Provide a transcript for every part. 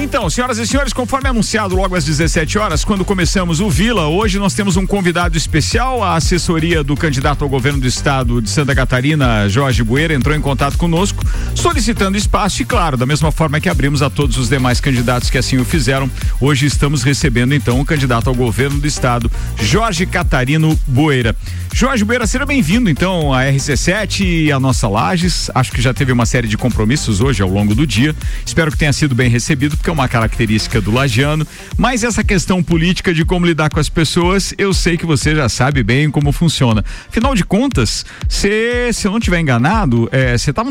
Então, senhoras e senhores, conforme anunciado logo às 17 horas, quando começamos o Vila, hoje nós temos um convidado especial. A assessoria do candidato ao governo do estado de Santa Catarina, Jorge Bueira, entrou em contato conosco, solicitando espaço e, claro, da mesma forma que abrimos a todos os demais candidatos que assim o fizeram, hoje estamos recebendo então o candidato ao governo do estado, Jorge Catarino Bueira. Jorge Bueira, seja bem-vindo então à RC7 e à nossa Lages. Acho que já teve uma série de compromissos hoje ao longo do dia. Espero que tenha sido bem recebido, é uma característica do lagiano. Mas essa questão política de como lidar com as pessoas, eu sei que você já sabe bem como funciona. Afinal de contas, se, eu não estiver enganado, você é, estava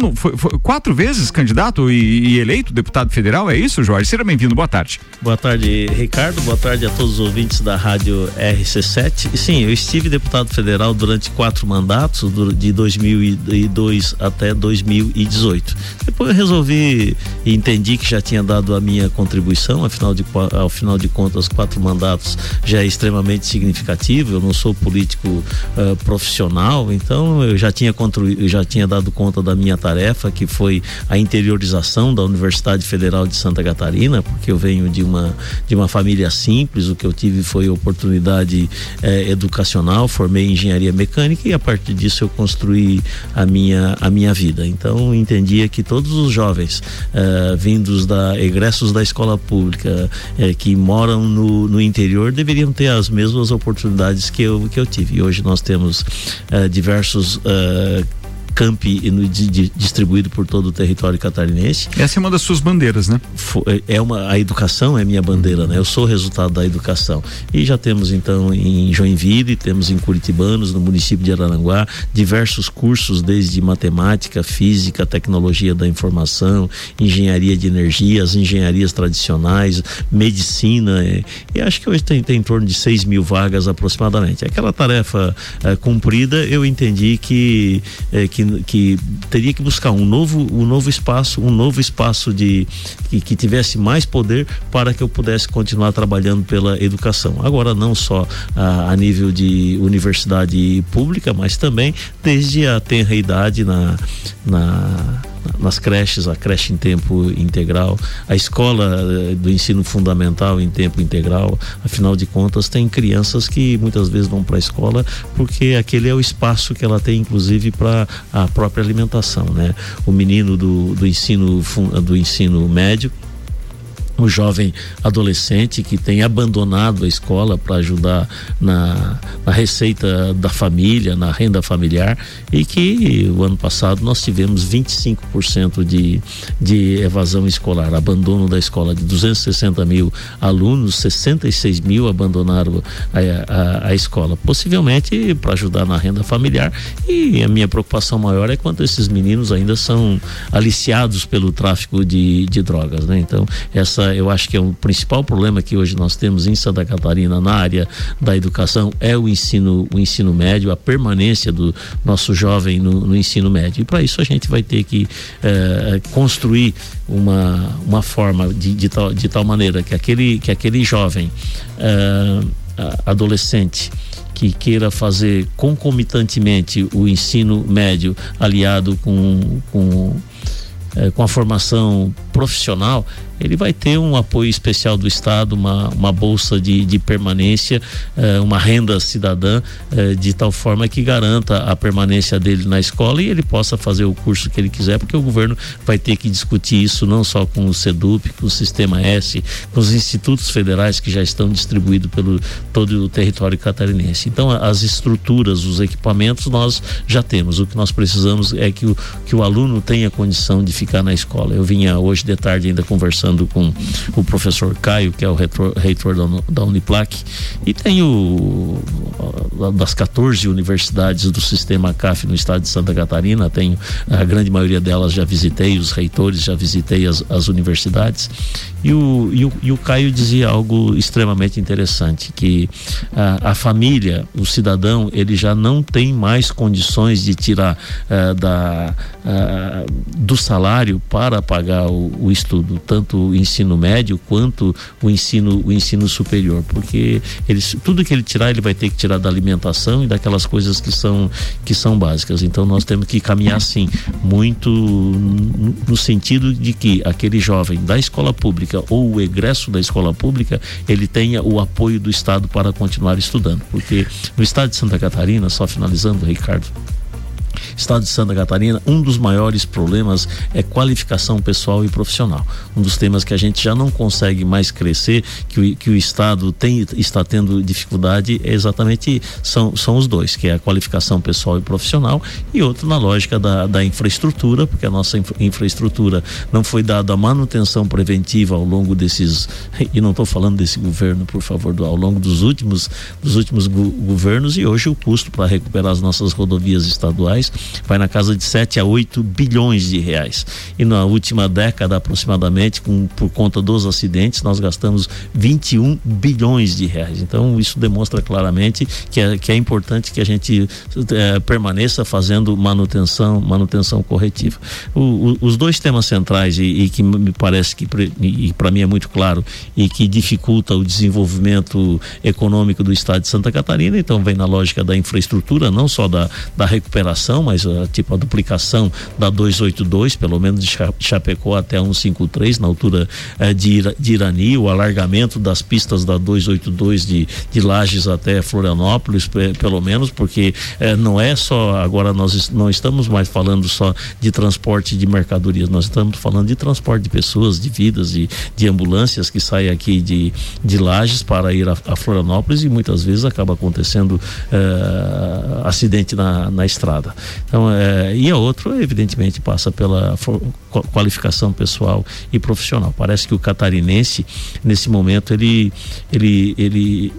quatro vezes candidato e, e, eleito deputado federal, é isso, Jorge? Seja bem-vindo, boa tarde. Boa tarde, Ricardo. Boa tarde a todos os ouvintes da rádio RC7. E, sim, eu estive deputado federal durante quatro mandatos, de 2002 até 2018. Depois eu resolvi e entendi que já tinha dado a minha contribuição, afinal de, ao final de contas, quatro mandatos já é extremamente significativo. Eu não sou político uh, profissional, então eu já tinha, eu já tinha dado conta da minha tarefa, que foi a interiorização da Universidade Federal de Santa Catarina, porque eu venho de uma, de uma família simples, o que eu tive foi oportunidade eh, educacional, formei engenharia mecânica e a partir disso eu construí a minha a minha vida. Então entendia que todos os jovens uh, vindos da egressos da escola pública uh, que moram no, no interior deveriam ter as mesmas oportunidades que eu que eu tive. E hoje nós temos uh, diversos campi distribuído por todo o território catarinense. Essa é uma das suas bandeiras, né? É uma a educação é minha bandeira, né? Eu sou resultado da educação. E já temos então em Joinville, temos em Curitibanos, no município de Araranguá, diversos cursos desde matemática, física, tecnologia da informação, engenharia de energia, as engenharias tradicionais, medicina. É, e acho que hoje tem, tem em torno de 6 mil vagas aproximadamente. Aquela tarefa é, cumprida, eu entendi que, é, que que, teria que buscar um novo, um novo espaço, um novo espaço de que, que tivesse mais poder para que eu pudesse continuar trabalhando pela educação. Agora não só a, a nível de universidade pública, mas também desde a tenra idade na, na nas creches, a creche em tempo integral, a escola eh, do ensino fundamental em tempo integral. Afinal de contas, tem crianças que muitas vezes vão para a escola porque aquele é o espaço que ela tem, inclusive, para a própria alimentação, né? O menino do, do ensino do ensino médio um jovem adolescente que tem abandonado a escola para ajudar na, na, receita da família, na renda familiar e que o ano passado nós tivemos 25% de, de evasão escolar, abandono da escola de 260 mil alunos, 66 mil abandonaram a, a, a escola, possivelmente para ajudar na renda familiar e a minha preocupação maior é quanto esses meninos ainda são aliciados pelo tráfico de, de drogas, né? Então essa eu acho que é o principal problema que hoje nós temos em Santa Catarina na área da educação é o ensino, o ensino médio, a permanência do nosso jovem no, no ensino médio. E para isso a gente vai ter que eh, construir uma, uma forma de, de, tal, de tal maneira que aquele, que aquele jovem eh, adolescente que queira fazer concomitantemente o ensino médio aliado com, com, eh, com a formação profissional, ele vai ter um apoio especial do Estado, uma, uma bolsa de, de permanência, eh, uma renda cidadã, eh, de tal forma que garanta a permanência dele na escola e ele possa fazer o curso que ele quiser, porque o governo vai ter que discutir isso não só com o SEDUP, com o Sistema S, com os institutos federais que já estão distribuídos pelo todo o território catarinense. Então, as estruturas, os equipamentos nós já temos. O que nós precisamos é que o, que o aluno tenha condição de ficar na escola. Eu vinha hoje de tarde ainda conversando com o professor Caio, que é o reitor, reitor da, da Uniplac, e tenho das 14 universidades do sistema CAF no estado de Santa Catarina, tenho a grande maioria delas já visitei, os reitores já visitei as, as universidades, e o, e o, e, o, Caio dizia algo extremamente interessante, que a, a, família, o cidadão, ele já não tem mais condições de tirar uh, da, uh, do salário para pagar o, o estudo, tanto o ensino médio quanto o ensino, o ensino superior, porque eles, tudo que ele tirar, ele vai ter que tirar da alimentação e daquelas coisas que são que são básicas. Então nós temos que caminhar sim muito no sentido de que aquele jovem da escola pública ou o egresso da escola pública ele tenha o apoio do Estado para continuar estudando, porque no estado de Santa Catarina, só finalizando, Ricardo, Estado de Santa Catarina, um dos maiores problemas é qualificação pessoal e profissional. Um dos temas que a gente já não consegue mais crescer, que o, que o Estado tem, está tendo dificuldade, é exatamente são, são os dois, que é a qualificação pessoal e profissional, e outro na lógica da, da infraestrutura, porque a nossa infra, infraestrutura não foi dada manutenção preventiva ao longo desses, e não estou falando desse governo, por favor, do, ao longo dos últimos, dos últimos go, governos, e hoje o custo para recuperar as nossas rodovias estaduais vai na casa de 7 a 8 bilhões de reais. E na última década, aproximadamente, com, por conta dos acidentes, nós gastamos 21 bilhões de reais. Então, isso demonstra claramente que é, que é importante que a gente é, permaneça fazendo manutenção, manutenção corretiva. O, o, os dois temas centrais, e, e, que me parece que, e para mim é muito claro, e que dificulta o desenvolvimento econômico do estado de Santa Catarina, então vem na lógica da infraestrutura, não só da, da recuperação, mas uh, tipo a duplicação da 282, pelo menos de Chapecó até 153, na altura uh, de, de Irani, o alargamento das pistas da 282 de, de Lages até Florianópolis, pelo menos, porque uh, não é só, agora nós não estamos mais falando só de transporte de mercadorias, nós estamos falando de transporte de pessoas, de vidas, de, de ambulâncias que saem aqui de, de Lages para ir a, a Florianópolis e muitas vezes acaba acontecendo acidente na, na estrada. Então, é, e a outra, evidentemente, passa pela qualificação pessoal e profissional. Parece que o catarinense, nesse momento, ele, ele, ele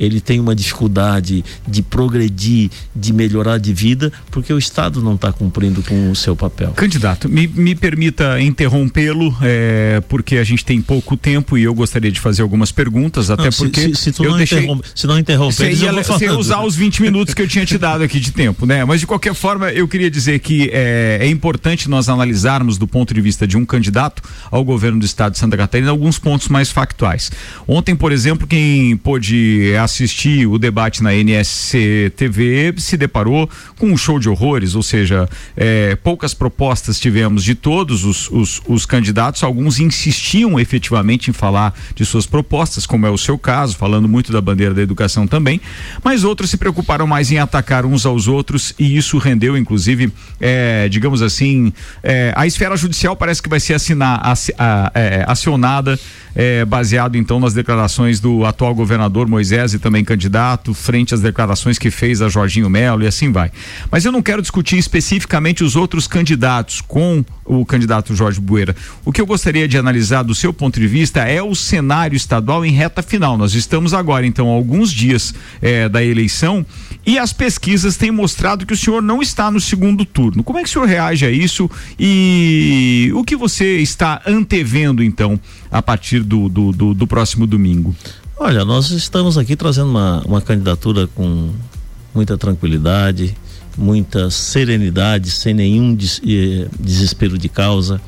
ele tem uma dificuldade de progredir, de melhorar de vida, porque o Estado não está cumprindo com o seu papel. Candidato, me, me permita interrompê-lo, é, porque a gente tem pouco tempo e eu gostaria de fazer algumas perguntas, até não, porque. Se, se, se, não deixei, se não interromper, você ia, você ia usar os 20 minutos que eu tinha te dado aqui de tempo, né? Mas de qualquer forma, eu queria dizer que é, é importante nós analisarmos do ponto de vista de um candidato ao governo do Estado de Santa Catarina alguns pontos mais factuais. Ontem, por exemplo, quem pôde assistir o debate na NSC TV se deparou com um show de horrores, ou seja, é, poucas propostas tivemos de todos os, os, os, candidatos, alguns insistiam efetivamente em falar de suas propostas, como é o seu caso, falando muito da bandeira da educação também, mas outros se preocuparam mais em atacar uns aos outros e isso rendeu, inclusive, é, digamos assim, é, a esfera judicial parece que vai ser assinar, a, é, acionada é, baseado então nas declarações do atual governador Moisés e também candidato, frente às declarações que fez a Jorginho Melo e assim vai. Mas eu não quero discutir especificamente os outros candidatos com o candidato Jorge Bueira. O que eu gostaria de analisar do seu ponto de vista é o cenário estadual em reta final. Nós estamos agora, então, alguns dias é, da eleição e as pesquisas têm mostrado que o senhor não está no segundo turno. Como é que o senhor reage a isso e o que você está antevendo, então, a partir do, do, do, do próximo domingo? Olha, nós estamos aqui trazendo uma, uma candidatura com muita tranquilidade, muita serenidade, sem nenhum des, eh, desespero de causa.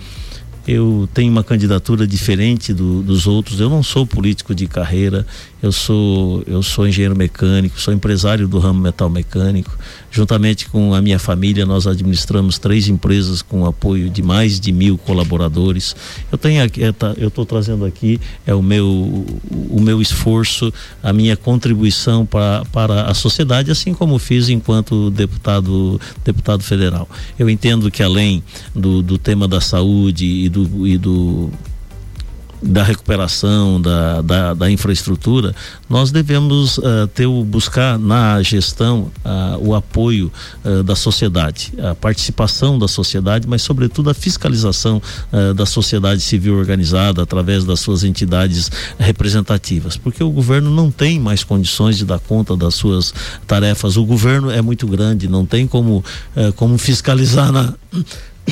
Eu tenho uma candidatura diferente do, dos outros. Eu não sou político de carreira, eu sou, eu sou engenheiro mecânico, sou empresário do ramo metal mecânico. Juntamente com a minha família, nós administramos três empresas com apoio de mais de mil colaboradores. Eu tenho aqui, é, tá, eu estou trazendo aqui é o meu, o meu esforço, a minha contribuição para, para a sociedade, assim como fiz enquanto deputado, deputado federal. Eu entendo que além do, do tema da saúde e do, e do da recuperação da, da, da infraestrutura, nós devemos uh, ter o, buscar na gestão uh, o apoio uh, da sociedade, a participação da sociedade, mas sobretudo a fiscalização da sociedade civil organizada através das suas entidades representativas, porque o governo não tem mais condições de dar conta das suas tarefas. O governo é muito grande, não tem como como fiscalizar na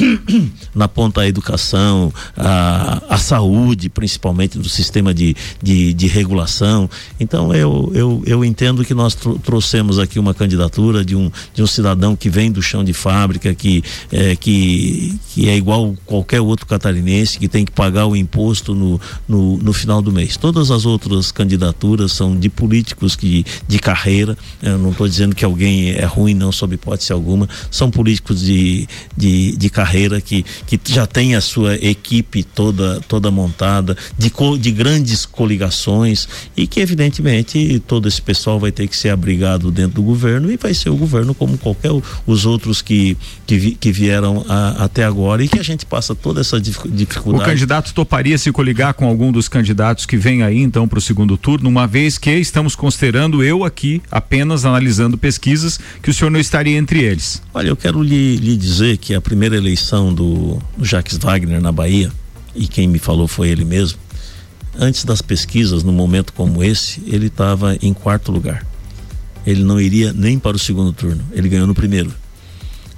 na ponta a educação, a, a saúde, principalmente do sistema de, de, de regulação. Então eu, eu, eu entendo que nós trouxemos aqui uma candidatura de um, de um cidadão que vem do chão de fábrica, que, é, que, que é igual qualquer outro catarinense, que tem que pagar o imposto no, no, no final do mês. Todas as outras candidaturas são de políticos que, de carreira. Eu não estou dizendo que alguém é ruim, não, sob hipótese alguma. São políticos de, de, de carreira que, que já tem a sua equipe toda, toda montada, de, de grandes coligações e que, evidentemente, todo esse pessoal vai ter que ser abrigado dentro do governo e vai ser o governo como qualquer os outros que, que, vi, que vieram a, até agora e que a gente passa toda essa dificuldade. O candidato toparia se coligar com algum dos candidatos que vem aí então para o segundo turno, uma vez que estamos considerando eu aqui apenas analisando pesquisas que o senhor não estaria entre eles. Olha, eu quero lhe, lhe dizer que a primeira eleição do, do Jacques Wagner na Bahia, e quem me falou foi ele mesmo, antes das pesquisas, num momento como esse, ele estava em quarto lugar. Ele não iria nem para o segundo turno, ele ganhou no primeiro.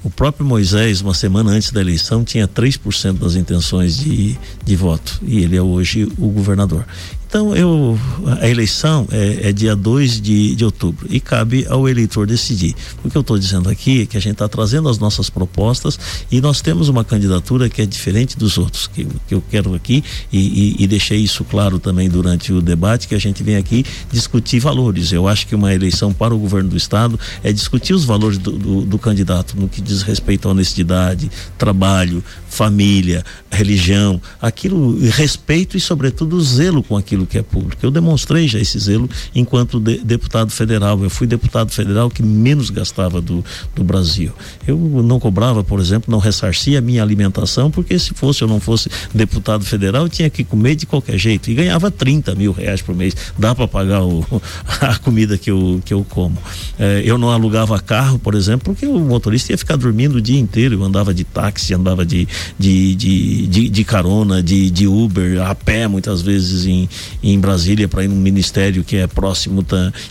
O próprio Moisés, uma semana antes da eleição, tinha 3% das intenções de, de voto e ele é hoje o governador. Então, eu, a eleição é, é dia 2 de, de outubro e cabe ao eleitor decidir. O que eu estou dizendo aqui é que a gente está trazendo as nossas propostas e nós temos uma candidatura que é diferente dos outros, que, que eu quero aqui e, e, e deixei isso claro também durante o debate, que a gente vem aqui discutir valores. Eu acho que uma eleição para o governo do Estado é discutir os valores do, do, do candidato no que diz respeito à honestidade, trabalho, família, religião, aquilo, respeito e, sobretudo, zelo com aquilo que é público. Eu demonstrei já esse zelo enquanto de, deputado federal. Eu fui deputado federal que menos gastava do, do Brasil. Eu não cobrava, por exemplo, não ressarcia a minha alimentação, porque se fosse eu não fosse deputado federal, eu tinha que comer de qualquer jeito. E ganhava 30 mil reais por mês. Dá para pagar o, a comida que eu, que eu como. É, eu não alugava carro, por exemplo, porque o motorista ia ficar dormindo o dia inteiro. Eu andava de táxi, andava de, de, de, de, de carona, de, de Uber, a pé muitas vezes em, em Brasília para ir num ministério que é próximo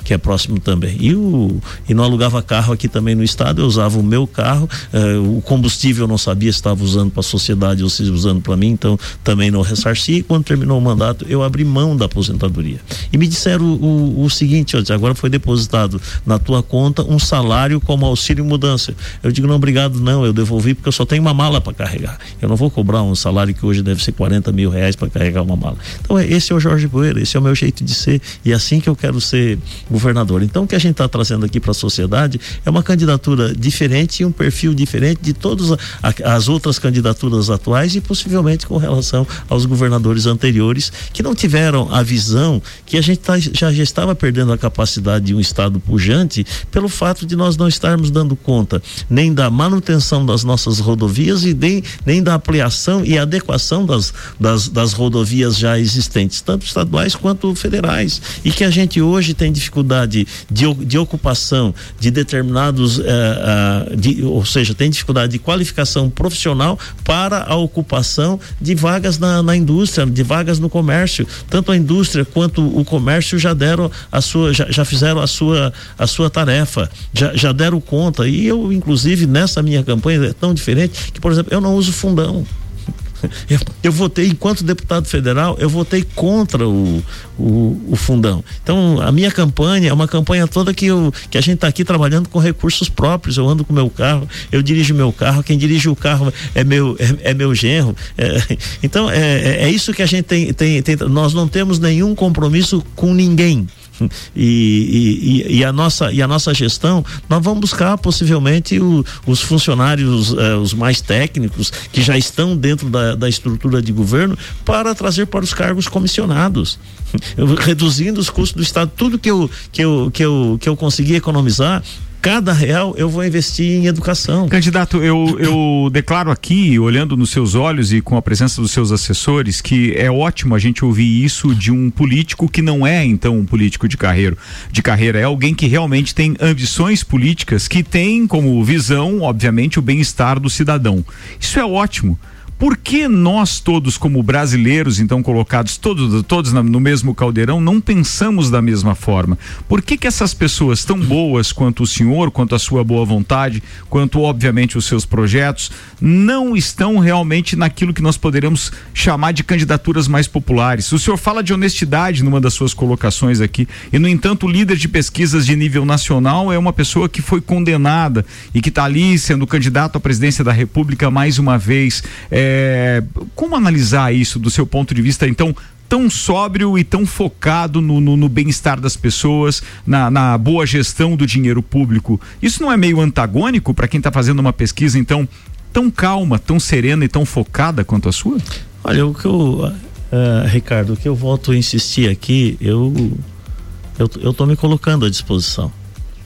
que é próximo também. E, o, e não alugava carro aqui também no estado, eu usava o meu carro, eh, o combustível eu não sabia se estava usando para a sociedade ou se usando para mim, então também não ressarci. E quando terminou o mandato, eu abri mão da aposentadoria. E me disseram o, o, o seguinte: agora foi depositado na tua conta um salário como auxílio mudança. Eu digo, não, obrigado, não, eu devolvi porque eu só tenho uma mala para carregar. Eu não vou cobrar um salário que hoje deve ser 40 mil reais para carregar uma mala. Então, esse é o Jorge Poeira, esse é o meu jeito de ser e é assim que eu quero ser governador. Então, o que a gente está trazendo aqui para a sociedade é uma candidatura diferente e um perfil diferente de todas as outras candidaturas atuais e possivelmente com relação aos governadores anteriores que não tiveram a visão que a gente tá, já, já estava perdendo a capacidade de um Estado pujante pelo fato de nós não estarmos dando conta nem da manutenção das nossas rodovias e nem, nem da ampliação e adequação das, das, das rodovias já existentes, tanto estaduais quanto federais. E que a gente hoje tem dificuldade de, de ocupação de determinados, uh, uh, de, ou seja, tem dificuldade de qualificação profissional para a ocupação de vagas na, na indústria, de vagas no comércio. Tanto a indústria quanto o comércio já deram a sua, já, já fizeram a sua, a sua tarefa, já, já deram conta. E eu, inclusive, nessa minha campanha é tão diferente que, por exemplo, eu não uso fundão. Eu, votei, enquanto deputado federal, eu votei contra o, o, o, fundão. Então, a minha campanha é uma campanha toda que, eu, que a gente está aqui trabalhando com recursos próprios. Eu ando com meu carro, eu dirijo meu carro, quem dirige o carro é meu, é, é meu genro. É, então, é, é, é isso que a gente tem, tem, tem. Nós não temos nenhum compromisso com ninguém. E, e, e, a nossa, e a nossa gestão, nós vamos buscar possivelmente o, os funcionários, eh, os mais técnicos, que já estão dentro da, da estrutura de governo, para trazer para os cargos comissionados. Reduzindo os custos do Estado, tudo que eu, que eu, que eu, que eu consegui economizar, cada real eu vou investir em educação. Candidato, eu, eu declaro aqui, olhando nos seus olhos e com a presença dos seus assessores, que é ótimo a gente ouvir isso de um político que não é, então, um político de carreira. De carreira. É alguém que realmente tem ambições políticas, que tem como visão, obviamente, o bem-estar do cidadão. Isso é ótimo Por que nós todos, como brasileiros, então colocados todos, todos no mesmo caldeirão, não pensamos da mesma forma? Por que, que essas pessoas tão boas quanto o senhor, quanto a sua boa vontade, quanto obviamente os seus projetos, não estão realmente naquilo que nós poderíamos chamar de candidaturas mais populares? O senhor fala de honestidade numa das suas colocações aqui, e no entanto, o líder de pesquisas de nível nacional é uma pessoa que foi condenada e que está ali sendo candidato à presidência da República mais uma vez. É, é, como analisar isso do seu ponto de vista, então, tão sóbrio e tão focado no, no, no bem-estar das pessoas, na, na, boa gestão do dinheiro público? Isso não é meio antagônico para quem está fazendo uma pesquisa, então, tão calma, tão serena e tão focada quanto a sua? Olha, o que eu. Uh, Ricardo, o que eu volto a insistir aqui, eu eu estou me colocando à disposição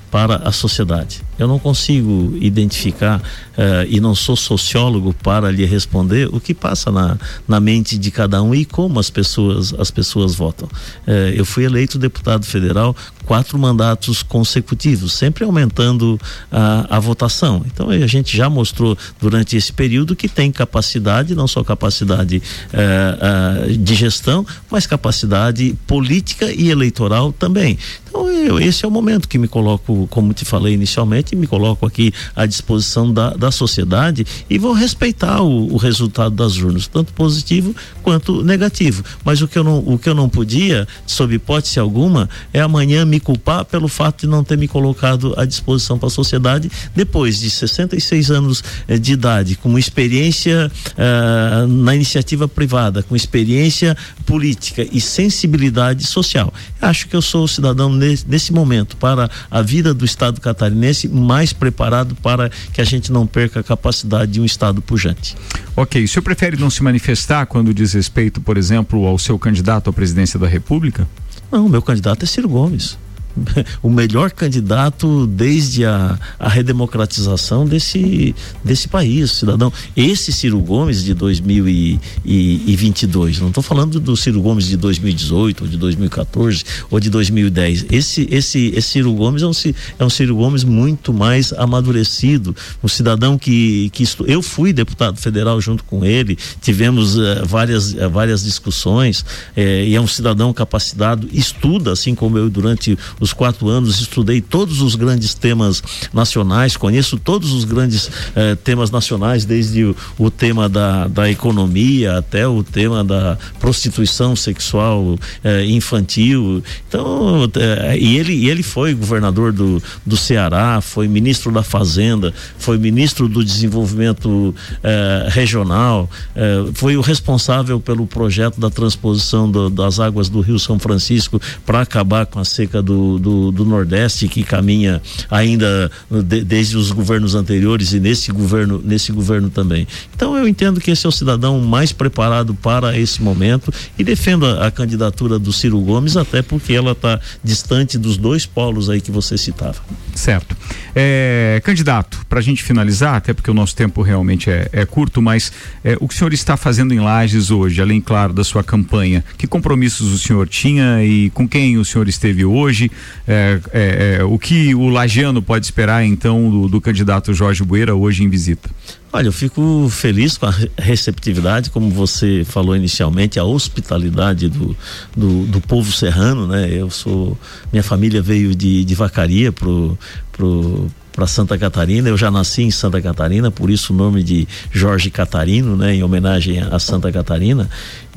para a sociedade. Eu não consigo identificar uh, e não sou sociólogo para lhe responder o que passa na, na mente de cada um e como as pessoas as pessoas votam. Uh, eu fui eleito deputado federal quatro mandatos consecutivos, sempre aumentando a, a votação. Então a gente já mostrou durante esse período que tem capacidade, não só capacidade uh, de gestão, mas capacidade política e eleitoral também. Então eu, esse é o momento que me coloco, como te falei inicialmente, me coloco aqui à disposição da, da sociedade e vou respeitar o, o resultado das urnas, tanto positivo quanto negativo. Mas o que eu não, o que eu não podia, sob hipótese alguma, é amanhã me culpar pelo fato de não ter me colocado à disposição para a sociedade depois de 66 anos eh, de idade, com experiência eh, na iniciativa privada, com experiência política e sensibilidade social. Acho que eu sou o cidadão nesse, nesse momento para a vida do Estado catarinense mais preparado para que a gente não perca a capacidade de um Estado pujante. Ok, o senhor prefere não se manifestar quando diz respeito, por exemplo, ao seu candidato à presidência da República? Não, meu candidato é Ciro Gomes. o melhor candidato desde a, a redemocratização desse, desse país, cidadão. Esse Ciro Gomes de 2022, não estou falando do Ciro Gomes de 2018, ou de 2014, ou de 2010. Esse, esse, esse Ciro Gomes é um, é um Ciro Gomes muito mais amadurecido, um cidadão que, que estu... eu fui deputado federal junto com ele, tivemos uh, várias, uh, várias discussões, uh, e é um cidadão capacitado, estuda, assim como eu, durante os quatro anos, estudei todos os grandes temas nacionais, conheço todos os grandes eh, temas nacionais, desde o, o, tema da, da economia até o tema da prostituição sexual eh, infantil. Então, eh, e ele, ele foi governador do, do Ceará, foi ministro da Fazenda, foi ministro do Desenvolvimento eh, Regional, eh, foi o responsável pelo projeto da transposição do, das águas do Rio São Francisco para acabar com a seca do, do, do, Nordeste que caminha ainda de, desde os governos anteriores e nesse governo, nesse governo também. Então eu entendo que esse é o cidadão mais preparado para esse momento e defendo a, a candidatura do Ciro Gomes, até porque ela está distante dos dois polos aí que você citava. Certo. É, candidato, para a gente finalizar, até porque o nosso tempo realmente é, é curto, mas é, o que o senhor está fazendo em Lages hoje, além, claro, da sua campanha, que compromissos o senhor tinha e com quem o senhor esteve hoje? É, é, é, o que o lagiano pode esperar então do, do candidato Jorge Bueira hoje em visita? Olha, eu fico feliz com a receptividade, como você falou inicialmente, a hospitalidade do, do, do, povo serrano, né? Eu sou, minha família veio de, de Vacaria pro, pro para Santa Catarina. Eu já nasci em Santa Catarina, por isso o nome de Jorge Catarino, né, em homenagem a Santa Catarina.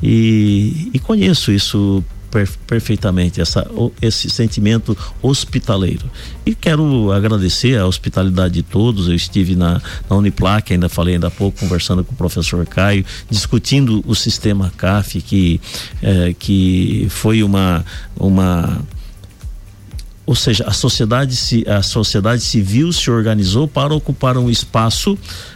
E, e conheço isso perfeitamente essa, esse sentimento hospitaleiro. E quero agradecer a hospitalidade de todos. Eu estive na, na Uniplac, ainda falei ainda há pouco, conversando com o professor Caio, discutindo o sistema CAF, que, eh, que foi uma. uma ou seja, a sociedade, a sociedade civil se organizou para ocupar um espaço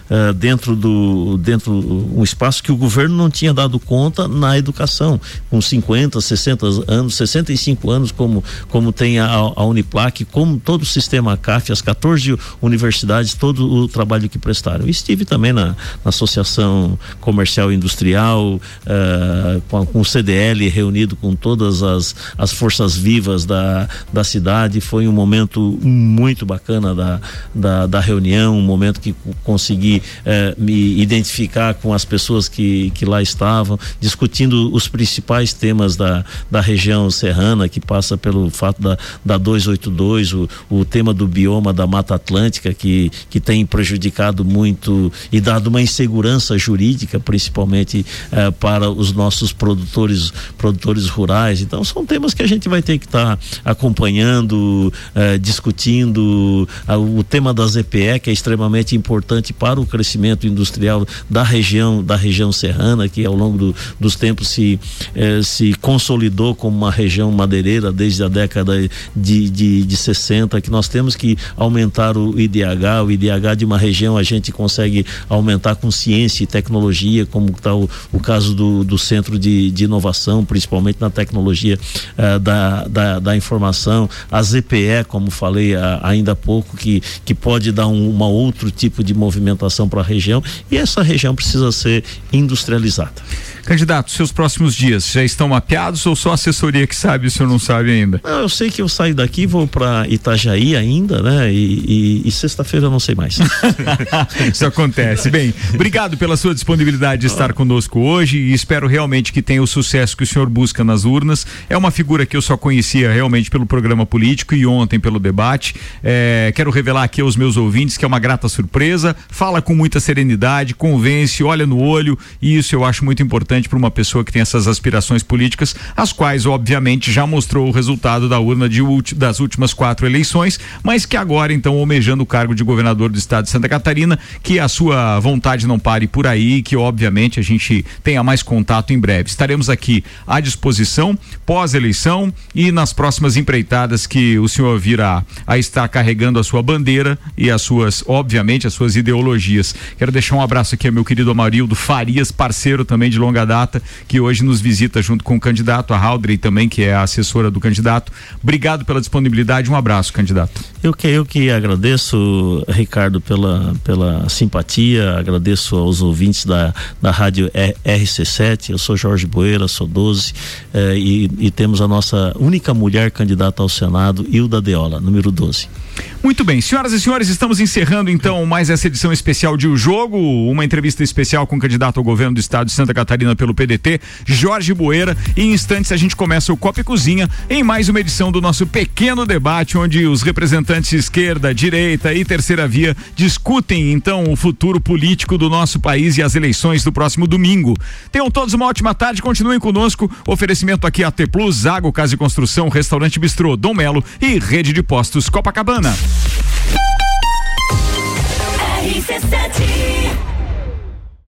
uh, dentro do dentro um espaço que o governo não tinha dado conta na educação, com 50, 60 anos, 65 anos como como tem a, a Uniplac, como todo o sistema CAF, as 14 universidades, todo o trabalho que prestaram. estive também na, na Associação Comercial e Industrial, uh, com, com, o CDL reunido com todas as, as forças vivas da, da cidade Foi um momento muito bacana da, da, da reunião, um momento que consegui eh, me identificar com as pessoas que, que lá estavam, discutindo os principais temas da, da região serrana, que passa pelo fato da, da 282, o, o tema do bioma da Mata Atlântica, que, que tem prejudicado muito e dado uma insegurança jurídica, principalmente eh, para os nossos produtores, produtores rurais. Então, são temas que a gente vai ter que estar tá acompanhando, eh, discutindo. Ah, o tema da ZPE, que é extremamente importante para o crescimento industrial da região, da região serrana, que ao longo do, dos tempos se, eh, se consolidou como uma região madeireira desde a década de, de, de 60, que nós temos que aumentar o IDH, o IDH de uma região a gente consegue aumentar com ciência e tecnologia, como está o, o caso do, do centro de, de inovação, principalmente na tecnologia uh, da, da, da, informação, a ZPE, como falei uh, ainda há pouco, que, que pode dar um uma outro tipo de movimentação para a região e essa região precisa ser industrializada. Candidato, seus próximos dias já estão mapeados ou só a assessoria que sabe, o senhor não sabe ainda? Não, eu sei que eu saio daqui, vou para Itajaí ainda, né? E, e, e sexta-feira eu não sei mais. Isso acontece. Bem, obrigado pela sua disponibilidade de estar conosco hoje e espero realmente que tenha o sucesso que o senhor busca nas urnas. É uma figura que eu só conhecia realmente pelo programa político e ontem pelo debate. É, quero revelar aqui aos meus ouvintes que é uma grata surpresa, fala com muita serenidade, convence, olha no olho e isso eu acho muito importante para uma pessoa que tem essas aspirações políticas, as quais, obviamente, já mostrou o resultado da urna de, das últimas quatro eleições, mas que agora, então, almejando o cargo de governador do estado de Santa Catarina, que a sua vontade não pare por aí, que, obviamente, a gente tenha mais contato em breve. Estaremos aqui à disposição pós-eleição e nas próximas empreitadas que o senhor virá a estar carregando a sua bandeira e as suas, obviamente, as suas ideologias. Quero deixar um abraço aqui ao meu querido Amarildo Farias, parceiro também de longa data, que hoje nos visita junto com o candidato, a Haldrey também, que é a assessora do candidato. Obrigado pela disponibilidade, um abraço, candidato. Eu que, eu que agradeço, Ricardo, pela, pela simpatia, agradeço aos ouvintes da, da rádio RC7, eu sou Jorge Boeira, sou 12, eh, e, e temos a nossa única mulher candidata ao Senado, Hilda Deola, número 12. Muito bem, senhoras e senhores, estamos encerrando então mais essa edição especial de O Jogo, uma entrevista especial com o candidato ao governo do estado de Santa Catarina pelo PDT, Jorge Boeira. Em instantes a gente começa o Copa e Cozinha em mais uma edição do nosso pequeno debate, onde os representantes esquerda, direita e terceira via discutem então o futuro político do nosso país e as eleições do próximo domingo. Tenham todos uma ótima tarde, continuem conosco. Oferecimento aqui a T Plus, Zago Casa e Construção, Restaurante Bistrô, Dom Melo e Rede de Postos Copacabana. RC7